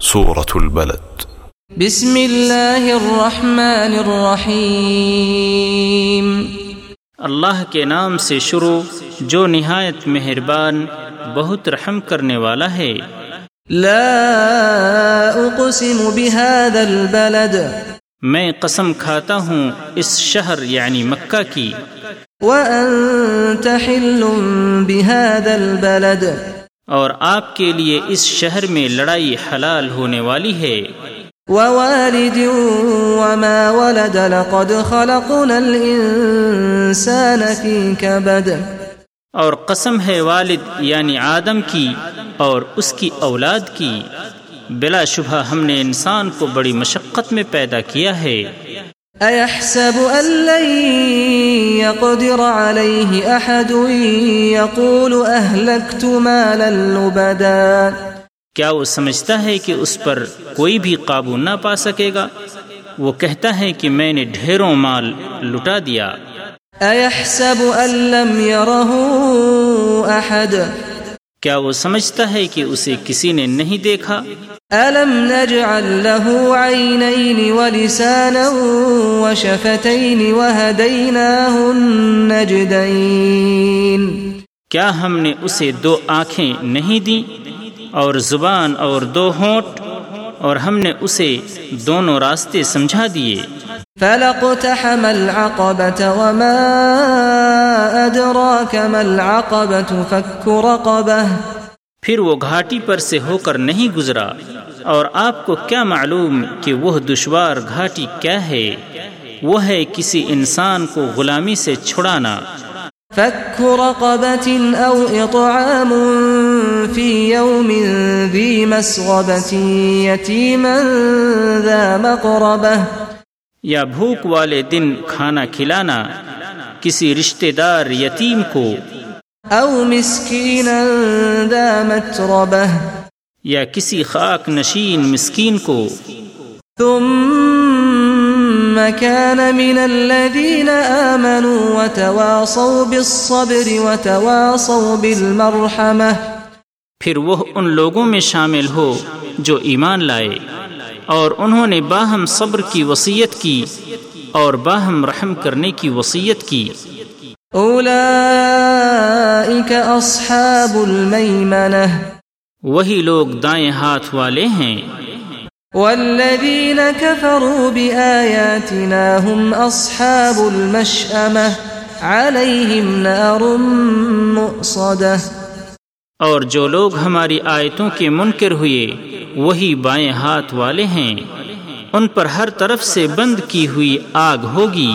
سورة البلد. بسم الله الرحمن الرحيم اللہ کے نام سے شروع جو نہایت مہربان بہت رحم کرنے والا ہے۔ لا اقسم بهذا البلد۔ میں قسم کھاتا ہوں اس شہر یعنی مکہ کی۔ وانت حل بهذا البلد۔ اور آپ کے لیے اس شہر میں لڑائی حلال ہونے والی ہے۔ ووالد وما ولد لقد خلقنا الانسان في كبد۔ اور قسم ہے والد یعنی آدم کی اور اس کی اولاد کی۔ بلا شبہ ہم نے انسان کو بڑی مشقت میں پیدا کیا ہے۔ ايحسب ان لن يقدر عليه احد يقول اهلكت مالا لبدا؟ کیا وہ سمجھتا ہے کہ اس پر کوئی بھی قابو نہ پا سکے گا؟ وہ کہتا ہے کہ میں نے ڈھیروں مال لٹا دیا۔ ايحسب ان لم يره احد کیا وہ سمجھتا ہے کہ اسے کسی نے نہیں دیکھا؟ الم نجعل له عينين ولسانا وشفتين وهديناه النجدين کیا ہم نے اسے دو آنکھیں نہیں دی اور زبان اور دو ہونٹ؟ اور ہم نے اسے دونوں راستے سمجھا دیے۔ فلقتحم العقبة وما أدراك ما العقبة فك رقبة۔ پھر وہ گھاٹی پر سے ہو کر نہیں گزرا۔ اور آپ کو کیا معلوم کہ وہ دشوار گھاٹی کیا ہے؟ وہ ہے کسی انسان کو غلامی سے چھڑانا۔ فك رقبة أو إطعام في يوم ذي مسغبة يتيما ذا مقربة. یا بھوک والے دن کھانا کھلانا کسی رشتہ دار یتیم کو. أو مسكينا ذا متربة. یا کسی خاک نشین مسکین کو. ثم كان من الذين آمنوا وتواصوا بالصبر وتواصوا بالمرحمة. پھر وہ ان لوگوں میں شامل ہو جو ایمان لائے اور انہوں نے باہم صبر کی وصیت کی اور باہم رحم کرنے کی وصیت کی۔ أولئك أصحاب الميمنة وہی لوگ دائیں ہاتھ والے ہیں۔ والذين كفروا بآياتنا هم أصحاب المشأمة عليهم نار مؤصدة۔ اور جو لوگ ہماری آیتوں کے منکر ہوئے، وہی بائیں ہاتھ والے ہیں۔ ان پر ہر طرف سے بند کی ہوئی آگ ہوگی۔